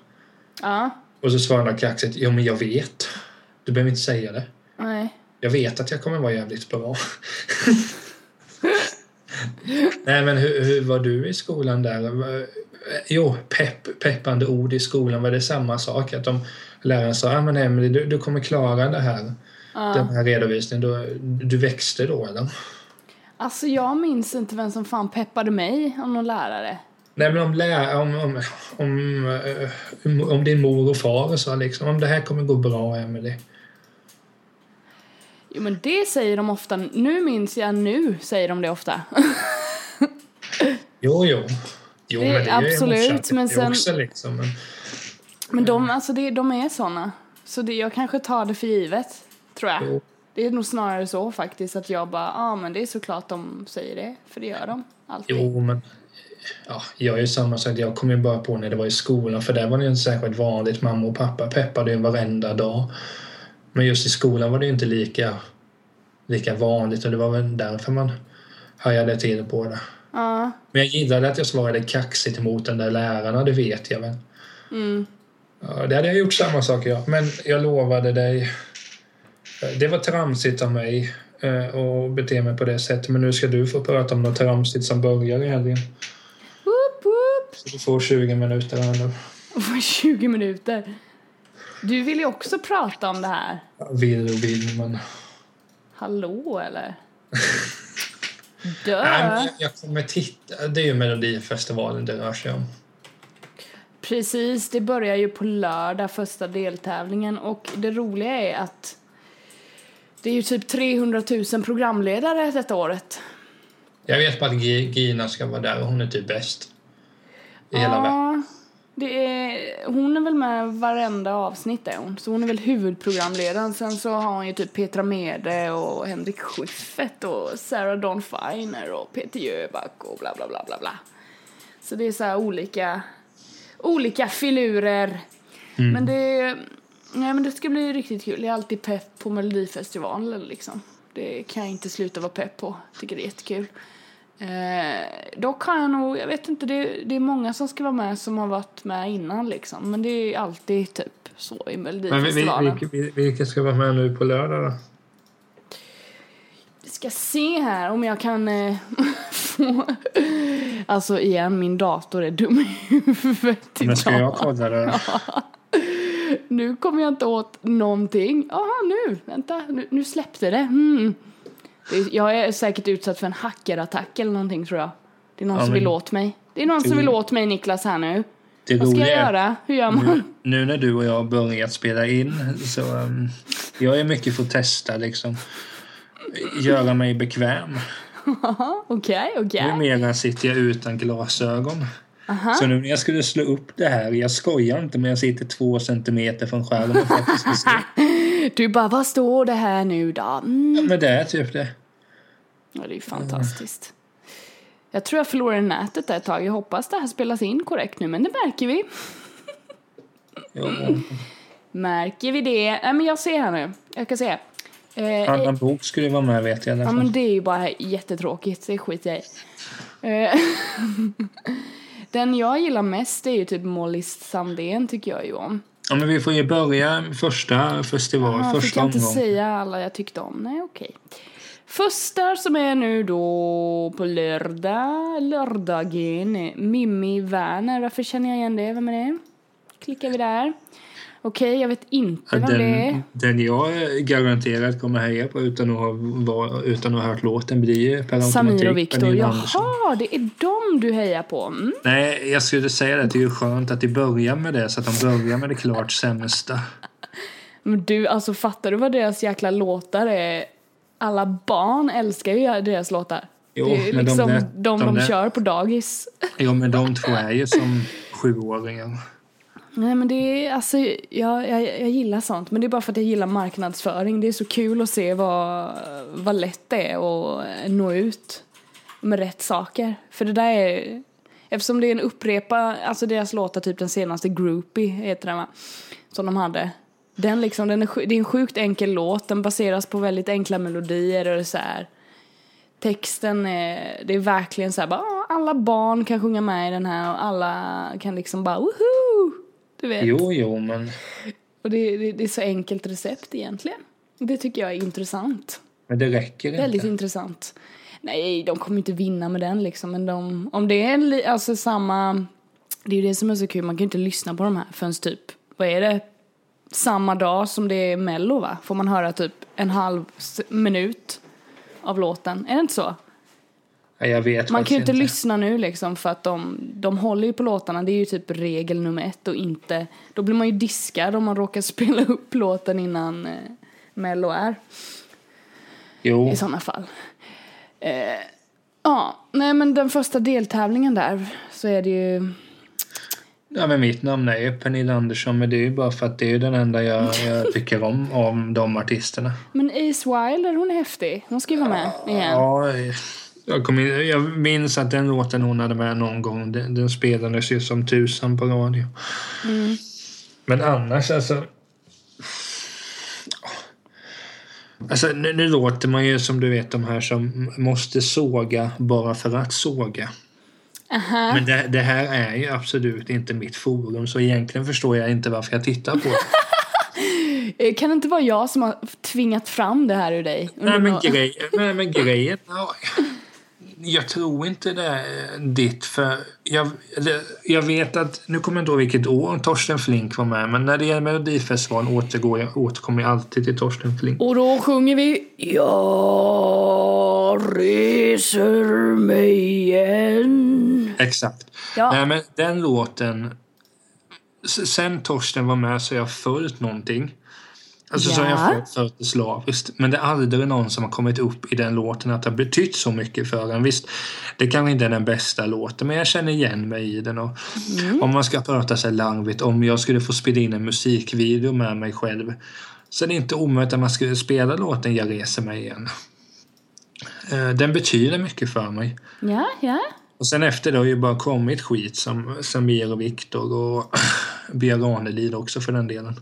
Ja. Och så svarade han kaxigt, jo men jag vet. Du behöver inte säga det. Nej. Jag vet att jag kommer vara jävligt bra. Nej men hur, hur var du i skolan där? Jo, pepp, peppande ord i skolan, var det samma sak? Att de, läraren sa, ja men Emelie du, du kommer klara det här. Den här redovisningen. Du, du växte då eller? Alltså jag minns inte vem som fan peppade mig om någon lärare. Nej men om, lä, om, om, om, eh, om, om din mor och far sa liksom, om det här kommer gå bra Emelie. Jo men det säger de ofta. Nu minns jag nu säger de det ofta. Jo, jo. Jo, Det- men det är ju absolut, till men sen- också liksom. Men, Men de, alltså det, de är såna. Så det, jag kanske tar det för givet, tror jag. Jo. Det är nog snarare så faktiskt att jag bara, ja ah, men det är såklart de säger det, för det gör de alltid. Jo, men ja, jag är ju samma sak. Jag kom ju bara på när det var i skolan för där var det ju inte särskilt vanligt. Mamma och pappa peppade ju varenda dag. Men just i skolan var det inte lika, lika vanligt och det var väl därför man hajade till på det. Ja, Men jag gillade att jag svarade kaxigt mot den där lärarna, det vet jag väl. mm. Ja, det hade jag gjort samma sak, ja. Men jag lovade dig. Det var tramsigt av mig eh, att bete mig på det sättet. Men nu ska du få prata om något tramsigt som börjar i helgen. Woop, woop. Så du får 20 minuter här nu. Och 20 minuter. Du vill ju också prata om det här. Vill och vill, men... Hallå eller? Dö! Nej, jag- kommer titta. Det är ju Melodifestivalen det rör sig om. Precis, det börjar ju på lördag första deltävlingen och det roliga är att det är ju typ 300 000 programledare detta året. Jag vet bara att Gi- Gina ska vara där och hon är typ bäst. I hela världen. Det är, hon är väl med varenda avsnitt är hon. Så hon är väl huvudprogramledaren. Sen så har hon ju typ Petra Mede och Henrik Schyffert och Sarah Dawn Finer och Peter Jöback och bla bla bla bla bla. Så det är så här olika, olika filurer. Men det, nej men det ska bli riktigt kul. Jag är alltid pepp på Melodifestivalen liksom. Det kan jag inte sluta vara pepp på. Tycker det är jättekul. Eh, dock har jag nog, jag vet inte, det, det är många som ska vara med som har varit med innan liksom. Men det är alltid typ så i Men vi, vi, Melodifestivalen. vilka, ska vara med nu på lördag då? Vi ska se här om jag kan eh, få... Alltså igen, min dator är dum i huvudet Men ska jag idag. kolla det? Nu kommer jag inte åt någonting. Jaha, nu, vänta, nu, nu släppte det. Mm. Jag är säkert utsatt för en hackerattack eller någonting tror jag. Det är någon Ja, som men- vill åt mig. Det är någon som vill åt mig Niklas här nu. Det Vad ska jag göra? Hur gör man? Nu, nu när du och jag har börjat spela in så um, jag är mycket för att testa liksom. Göra mig bekväm. Okej, okej. Numera sitter jag utan glasögon. Så nu när jag skulle slå upp det här, jag skojar inte men jag sitter två centimeter från skärmen för att jag ska se. Du bara, vad står det här nu då? Mm. Men det är typ det. Ja, det är ju fantastiskt. Jag tror jag förlorade nätet där ett tag. Jag hoppas det här spelas in korrekt nu, men det märker vi. Jo. Märker vi det? Nej, men jag ser här nu. Jag kan se. Eh, Annan bok skulle vara med vet jag alla Ja men det är ju bara jättetråkigt, det skiter jag i. Eh, Den jag gillar mest är ju typ Mollys Sandén tycker jag ju om. Ja, men vi får ju börja första festival, fick första jag inte omgången. säga alla jag tyckte om. Nej okej. Första som är nu då på lördag, lördagen, Mimmi Werner. Varför känner jag igen det? Vem är det? Klickar vi där. Okej, jag vet inte vem det är. Den, den jag garanterat kommer heja på utan att ha, var, utan att ha hört låten blir per Samir och Viktor. Jaha, det är dem du hejar på. Mm. Nej, jag skulle säga det. Det är ju skönt att de börjar med det så att de börjar med det klart sämsta. Men du, alltså fattar du vad deras jäkla låtar är? Alla barn älskar ju deras låtar. Jo, det är men de liksom de, där- de, de där- kör på dagis. Jo, men de två är ju som sjuåringar. Nej men det är, alltså, jag, jag, jag gillar sånt. Men det är bara för att jag gillar marknadsföring. Det är så kul att se vad, vad lätt det är att eh, nå ut med rätt saker. För det där är, eftersom det är en upprepa, alltså deras låtar, typ den senaste Groupie heter den va? Som de hade. Den liksom, den är, det är en sjukt enkel låt, den baseras på väldigt enkla melodier och det är så här. Texten är, det är verkligen så här, bara, alla barn kan sjunga med i den här och alla kan liksom bara woohoo! Du vet. Jo, jo, men, Och det, det, det är så enkelt recept egentligen. Det tycker jag är intressant. men det räcker inte. Väldigt intressant. Nej, de kommer inte vinna med den liksom. Men de, om det är alltså samma... Det är ju det som är så kul, man kan ju inte lyssna på de här förrän typ, vad är det? Samma dag som det är mello va? Får man höra typ en halv minut av låten. Är det inte så? Ja, jag vet Man kan ju faktiskt inte lyssna nu liksom för att de, de håller ju på låtarna. Det är ju typ regel nummer ett och inte... Då blir man ju diskad om man råkar spela upp låten innan eh, Mello är Jo, i sådana fall. Eh, ja, nej men den första deltävlingen där så är det ju... ja, men mitt namn är ju Pernilla Andersson men det är ju bara för att det är den enda jag, jag tycker om av de artisterna. Men Ace Wilder, hon är häftig. Hon ska ju vara med igen. Ja, jag, kommer, jag minns att den låten hon hade med någon gång, den, den spelades ju som tusan på radio. Mm. Men annars alltså... Alltså nu, nu låter man ju som du vet de här som måste såga bara för att såga. Aha. Men det, det här är ju absolut inte mitt forum så egentligen förstår jag inte varför jag tittar på det. Kan det inte vara jag som har tvingat fram det här ur dig? Nej men, grej, nej, men grejen... Ja, jag tror inte det är ditt för... Jag, jag vet att... Nu kommer jag inte ihåg vilket år Torsten Flink var med men när det gäller Melodifestivalen återgår jag, återkommer jag alltid till Torsten Flink. Och då sjunger vi Jag reser mig igen. Exakt. Ja. Nej, men den låten... Sen Torsten var med så har jag följt någonting. Alltså Ja. jag fått för det slaviskt. Men det är aldrig någon som har kommit upp i den låten att det har betytt så mycket för en. Visst, det kanske inte är den bästa låten men jag känner igen mig i den. Och Om man ska prata sig larvigt, om jag skulle få spela in en musikvideo med mig själv så är det inte omöjligt att man skulle spela låten Jag reser mig igen. Eh, Den betyder mycket för mig. Ja, ja. Och sen efter det har ju bara kommit skit som Samir och Viktor och Björn Ranelid också för den delen.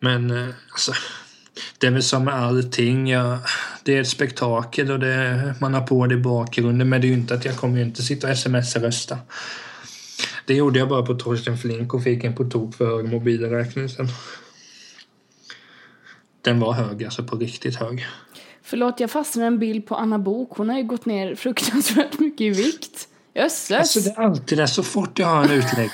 Men eh, alltså, det är väl som med allting. Ja, det är ett spektakel och det, man har på det i bakgrunden. Men det är ju inte att jag kommer inte sitta och sms-rösta. Det gjorde jag bara på Torsten Flink och fick en på tok för hög mobilräkning sen. Den var hög, alltså på riktigt hög. Förlåt, jag fastnade en bild på Anna Bok. Hon har ju gått ner fruktansvärt mycket i vikt. Jösses! Alltså det är alltid det, så fort jag har en utläggning.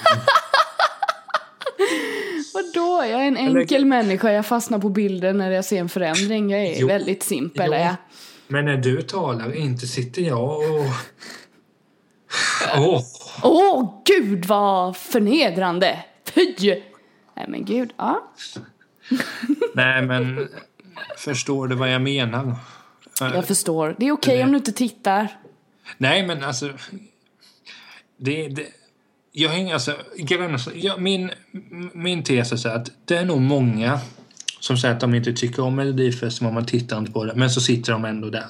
Jag är en Eller- enkel människa. Jag fastnar på bilden när jag ser en förändring. Jag är Jo. väldigt simpel. Jo. är. Men när du talar, inte sitter jag och... Åh! Åh, gud vad förnedrande! Fy! Nej men gud, ja. Nej, men förstår du vad jag menar? Jag förstår. Det är okej om du inte tittar. Nej, men alltså... Det, det, jag hänger alltså... grejen är så- jag, min, min tes är att det är nog många som säger att de inte tycker om Melodifestivalen, man tittar inte på det, men så sitter de ändå där.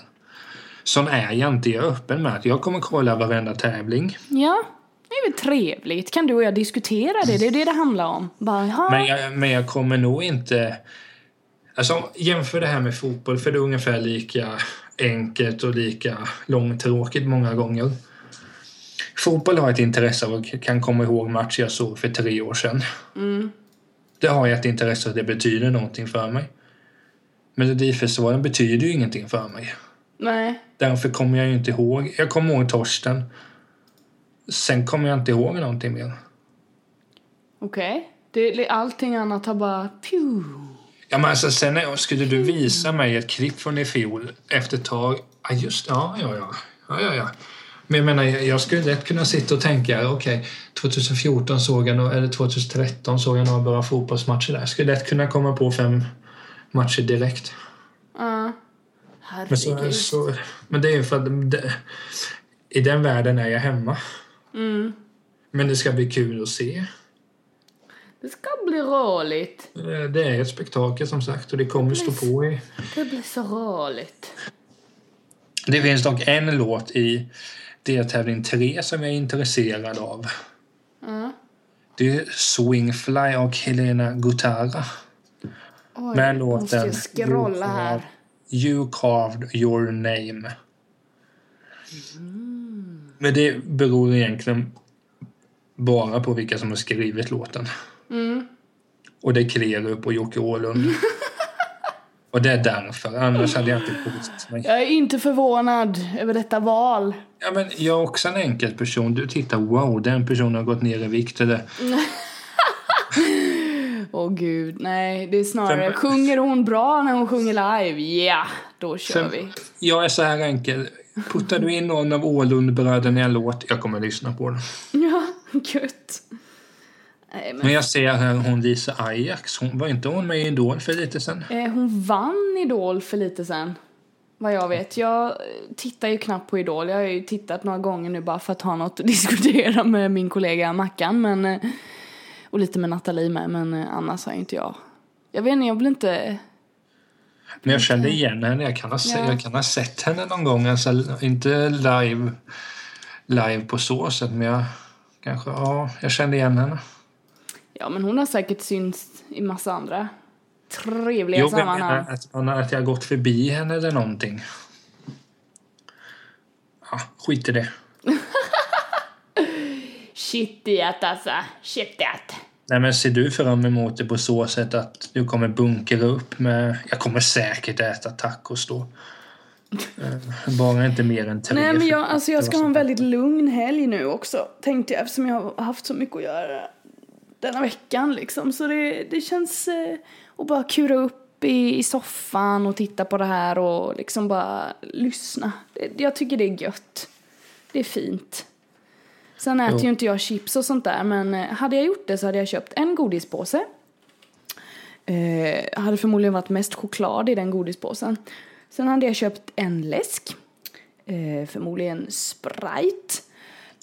Som är jag inte, jag är öppen med att jag kommer kolla varenda tävling. Ja, det är väl trevligt. Kan du och jag diskutera det? Det är det det handlar om. Bara. Men jag, men jag kommer nog inte... Alltså, jämför det här med fotboll, för det är ungefär lika enkelt och lika långtråkigt många gånger. Fotboll har ett intresse av och kan komma ihåg matcher jag såg för tre år sedan. Det har jag ett intresse av, det betyder någonting för mig. Melodifestivalen betyder ju ingenting för mig. Nej. Därför kommer jag ju inte ihåg. Jag kommer ihåg Torsten. Sen kommer jag inte ihåg någonting mer. Okej. Det, allting annat har bara... Pew. Ja, men alltså, sen är, skulle du visa mig ett klipp från i fjol efter ett tag. Ja, just ja, ja, ja. ja, ja, ja. Men jag menar, jag skulle lätt kunna sitta och tänka, okej, 2014 såg jag, nå- eller 2013 såg jag några bra fotbollsmatcher där. Jag skulle lätt kunna komma på fem matcher direkt. Ja. Men, så, Herregud. så, men det är ju för att det, i den världen är jag hemma. Mm. Men det ska bli kul att se. Det ska bli roligt. Eh, Det är ett spektakel som sagt och det kommer stå på i Det blir så roligt. Det finns dock en låt i deltävling 3 som jag är intresserad av. Ja. Det är Swing Fly av Helena Gutara. Oj, Med måste låten jag scrolla här. You Carved Your Name. Men det beror egentligen bara på vilka som har skrivit låten. Mm. Och det är Klerup och Jocke Åhlund. och det är därför. Annars hade jag inte påstått mig. Jag är inte förvånad över detta val. Ja, men jag är också en enkel person. Du tittar, wow, den personen har gått ner i vikt. Eller, Åh gud, nej. Det är snarare, Fem- sjunger hon bra när hon sjunger live? Ja, då kör Fem- vi. Jag är så här enkel. Puttar du in någon av Åhlundbröderna i en låt, jag kommer lyssna på den. Ja, gött. Nej, men Men jag ser här hon Lisa Ajax, hon, var inte hon med i Idol för lite sen? Eh, Hon vann Idol för lite sen. Vad jag vet. Jag eh, tittar ju knappt på Idol. Jag har ju tittat några gånger nu bara för att ha något att diskutera med min kollega Mackan. Men, eh, och lite med Nathalie med. Men eh, annars har inte jag. Jag vet inte, jag vill inte... Men jag kände igen henne, jag kan ha, Ja. jag kan ha sett henne någon gång. Alltså, inte live, live på så sätt, men jag kanske, ja, jag kände igen henne. Ja, men hon har säkert synts i massa andra trevliga Jo, sammanhang. menar att, man- att jag har gått förbi henne eller någonting. Ja, skit i det. Shit i att alltså. Shit i att. Nej, men ser du fram emot det på så sätt att du kommer bunkra upp med... Jag kommer säkert äta tacos då. Eh, Bara inte mer än tre. Nej men jag, alltså jag ska ha en väldigt lugn helg nu också. Tänkte jag eftersom jag har haft så mycket att göra denna veckan liksom. Så det, det känns eh, att bara kura upp i, i soffan och titta på det här och liksom bara lyssna. Det, jag tycker det är gött. Det är fint. Sen äter Jo. ju inte jag chips och sånt där men eh, hade jag gjort det så hade jag köpt en godispåse. Eh, hade förmodligen varit mest choklad i den godispåsen. Sen hade jag köpt en läsk. Eh, förmodligen Sprite.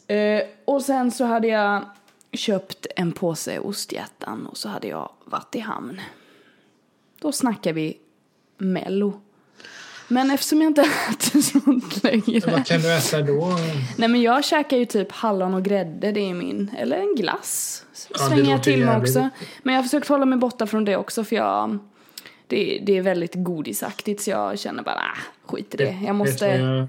Eh, och sen så hade jag köpt en påse osthjärtan och så hade jag varit i hamn. Då snackar vi Mello. Men eftersom jag inte äter sånt längre. Vad kan du äta då? Nej men jag käkar ju typ hallon och grädde, det är min. Eller en glass. Svänger jag till med också. Men jag har försökt hålla mig borta från det också för jag... Det, det är väldigt godisaktigt så jag känner bara, ah, skit i det. Jag måste...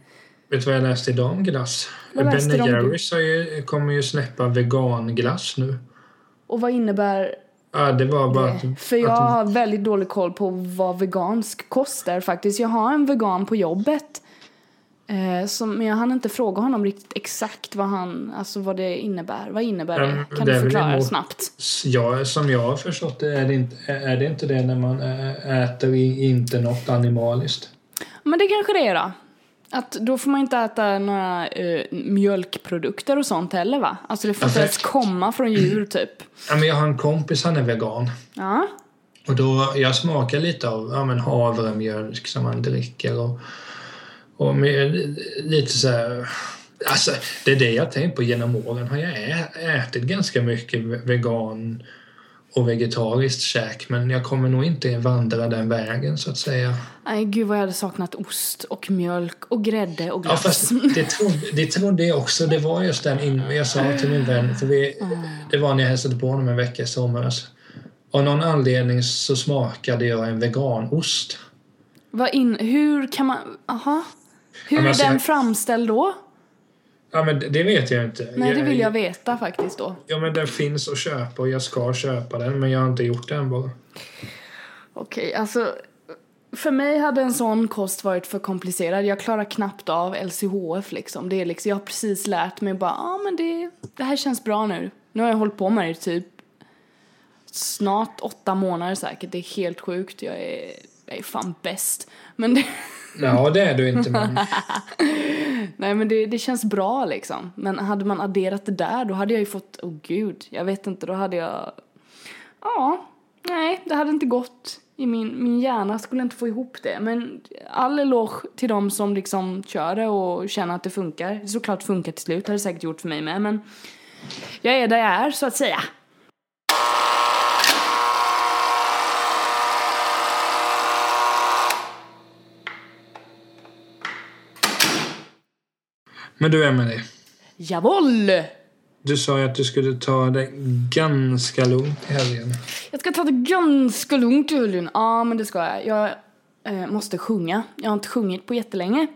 vet du vad jag läste idag om glass? Ben du Jerrys ju, kommer ju släppa veganglass nu. Och vad innebär Ja, det var bara att, För jag att har väldigt dålig koll på vad vegansk kost är faktiskt. Jag har en vegan på jobbet. Eh, som, men jag hann inte fråga honom riktigt exakt vad han, alltså vad det innebär. Vad innebär det? Kan det du förklara emot- snabbt? Ja, som jag har förstått det är det inte, är det, inte det när man äter inte något animaliskt. Men det kanske det är då. Att då får man inte äta några eh, mjölkprodukter och sånt heller va? Alltså det får inte Alltså- ens komma från djur typ. Ja, men jag har en kompis, han är vegan. Ja. Och då, jag smakar lite av ja, men havremjölk som man dricker och, och med, lite så här... Alltså, det är det jag tänkt på genom åren. Har jag ätit ganska mycket ve- vegan och vegetariskt käk men jag kommer nog inte vandra den vägen så att säga. Nej gud vad jag hade saknat ost och mjölk och grädde och Ja, glass. fast det trodde, det trodde jag också. Det var just den in, jag sa till min vän, för vi, det var när jag hälsade på honom en vecka i somras. Av någon anledning så smakade jag en veganost. Vad in, hur kan man, aha. Hur är alltså, den framställd då? Ja, men det- vet jag inte. Nej det vill jag veta faktiskt då. Ja, men den finns att köpa och jag ska köpa den, men jag har inte gjort det än bara. Okej, alltså för mig hade en sån kost varit för komplicerad. Jag klarar knappt av LCHF liksom. Det är liksom jag har precis lärt mig bara, ja ah, men det, det här känns bra nu. Nu har jag hållit på med det typ snart åtta månader säkert. Det är helt sjukt. Jag är, jag är fan bäst. Men det, Ja, det är du inte, men nej men det, det känns bra liksom. Men hade man adderat det där då hade jag ju fått, oh gud, jag vet inte, då hade jag, ja, nej det hade inte gått. I min, min hjärna skulle inte få ihop det. Men all eloge till de som liksom kör det och känner att det funkar. Såklart funkar till slut, det hade det säkert gjort för mig med. Men jag är där jag är så att säga. Men du Emelie, Jawohl! du sa ju att du skulle ta det ganska lugnt i helgen. Jag ska ta det ganska lugnt i helgen. Ja, men det ska jag. Jag eh, måste sjunga. Jag har inte sjungit på jättelänge.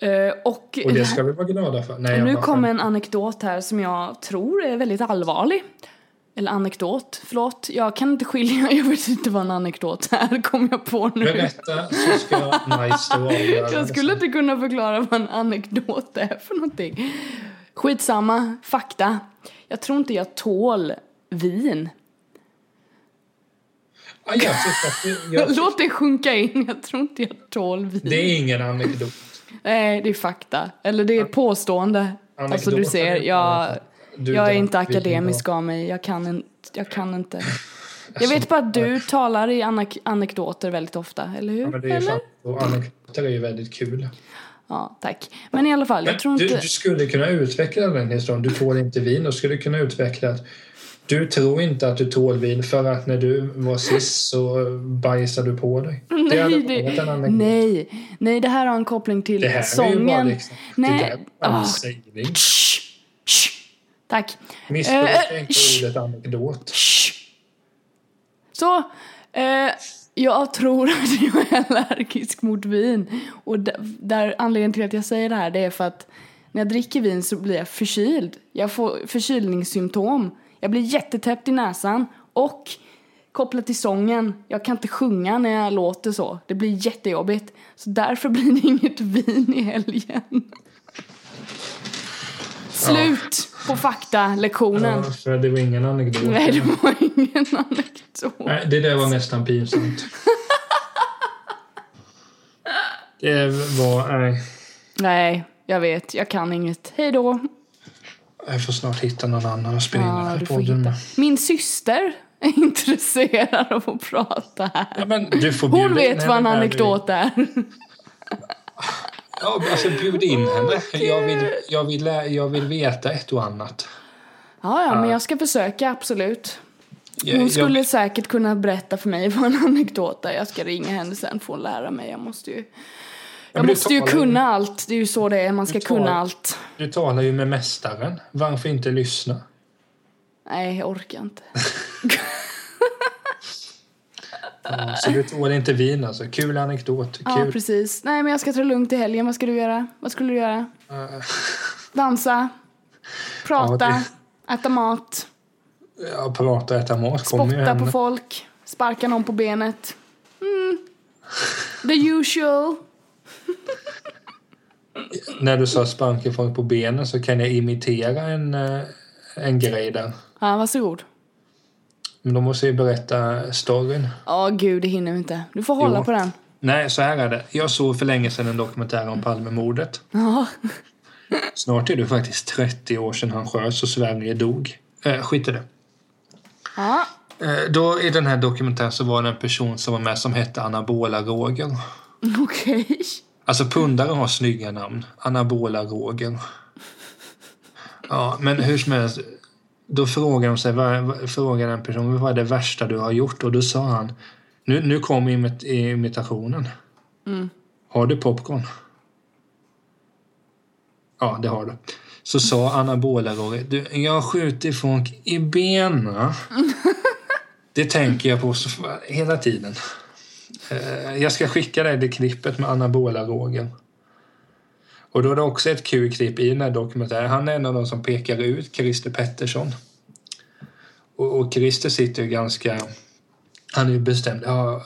Eh, och Och det ska vi vara glada för. Nej, nu skämtar. en anekdot här som jag tror är väldigt allvarlig. Eller anekdot, förlåt. Jag kan inte skilja, jag vet inte vad en anekdot är, kom jag på nu. Berätta så ska Nice då avgöra. Jag skulle inte kunna förklara vad en anekdot är för någonting. Skitsamma, fakta. Jag tror inte jag tål vin. Ja, jag att jag, Låt det sjunka in, jag tror inte jag tål vin. det är ingen anekdot. Nej, det är fakta. Eller det är påstående. Alltså du ser, jag, Du jag är inte akademisk av mig. Jag kan inte. Jag kan inte. Jag vet bara att du talar i anek anekdoter väldigt ofta, eller hur? Ja, men det är ju sant. Och anekdoter är ju väldigt kul. Ja, tack. Men i alla fall, jag tror du, inte... du skulle kunna utveckla den historien. Du tål inte vin. Du skulle kunna utveckla att du tror inte att du tål vin för att när du var sist så bajsade du på dig. det Nej, en det, anekdot. nej, nej, det här har en koppling till Det här är ju sången. bara liksom, det nej, där är bara en sägning. Shh, shh. Tack. Missbruka Eh, inte ordet anekdot. Shh. Så, eh, jag tror att jag är allergisk mot vin. Och där, där anledningen till att jag säger det här det är för att när jag dricker vin så blir jag förkyld. Jag får förkylningssymptom. Jag blir jättetäppt i näsan och kopplat till sången, jag kan inte sjunga när jag låter så. Det blir jättejobbigt. Så därför blir det inget vin i helgen. Slut på fakta-lektionen. Ja, för det var ingen anekdot. Nej, det var ingen anekdot. Nej, det där var nästan pinsamt. Det var... Nej, Nej, jag vet. Jag kan inget. Hej då. jag får snart hitta någon annan att spela in den Ja, här podden med. Min syster är intresserad av att prata här. Ja, men du får Hon vet vad en anekdot är. Ja, alltså bjud in henne. Jag vill, jag, vill, jag vill veta ett och annat. Ja, ja, men jag ska försöka, absolut. Hon skulle jag, säkert kunna berätta för mig vad en anekdot är. Jag ska ringa henne sen får hon lära mig. Jag måste ju, jag måste ju kunna allt. Det är ju så det är, man ska talar- kunna allt. du talar ju med mästaren. Varför inte lyssna? Nej, jag orkar inte. Ja, så du tål inte vin alltså. Kul anekdot. Ja, Kul. precis. Nej, men jag ska ta det lugnt i helgen. Vad ska du göra? Vad skulle du göra? Eh, Dansa? Prata? Ja, Äta mat? Ja, prata och äta mat kommer ju på folk? Sparka någon på benet? Mm. The usual. När du sa sparka folk på benen så kan jag imitera en, eh, en grej där. Ja, varsågod. Men då måste ju berätta storyn. Åh gud, det hinner vi inte. Du får hålla Jo. på den. Nej, så här är det. Jag såg för länge sedan en dokumentär om Palmemordet. Ja. Snart är det faktiskt 30 år sedan han sköts och Sverige dog. Eh, skit i det. Ja. Eh, då i den här dokumentären så var det en person som var med som hette Anabola Roger. Okej. Alltså pundare har snygga namn. Anabola Roger. Ja, men hur som helst. Då frågade de sig, vad, frågade en person, vad är det värsta du har gjort? Och då sa han, nu, nu kom imit, imitationen. Har du popcorn? Ja, det har du. Så sa Anabola du, jag har skjutit folk i benen. Det tänker jag på hela tiden. Eh, Jag ska skicka dig det klippet med Anabola Roger. Och då är det också ett kul klipp i den här dokumentären. Han är en av de som pekar ut Christer Pettersson. Och, och Christer sitter ju ganska... Han är ju bestämd. Ja,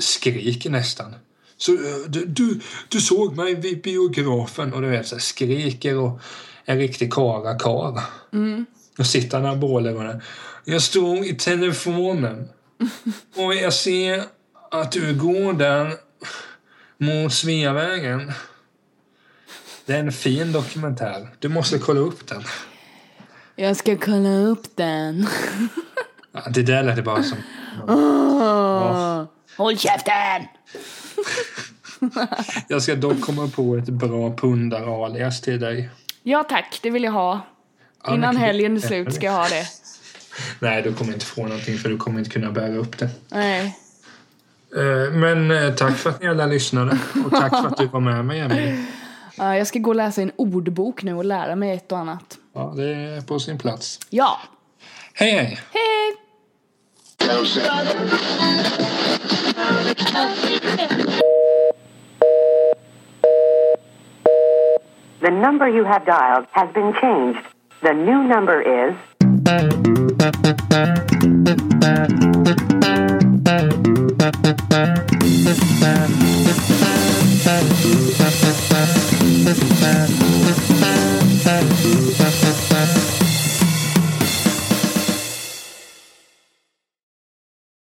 skriker nästan. Så eh, du, du, du såg mig vid biografen och du vet så här, skriker och en riktig karakar. Mm. Och sitter Anabola där. Jag stod i telefonen och jag ser att du går där mot Sveavägen. Det är en fin dokumentär. Du måste kolla upp den. Jag ska kolla upp den. Ja, Det där lät det bara som... Åh. Håll käften! Jag ska dock komma på ett bra pundar-alias till dig. Ja tack, det vill jag ha. Ja, Innan helgen är slut ska jag ha det. Nej, du kommer inte få någonting för du kommer inte kunna bära upp det. Nej. Eh, Men eh, tack för att ni alla lyssnade och tack för att du var med mig, Emelie. Ja, jag ska gå och läsa en ordbok nu och lära mig ett och annat. Ja, det är på sin plats. Ja. Hej, hej! Hej! The number you have dialed has been changed. The new number is Thank you.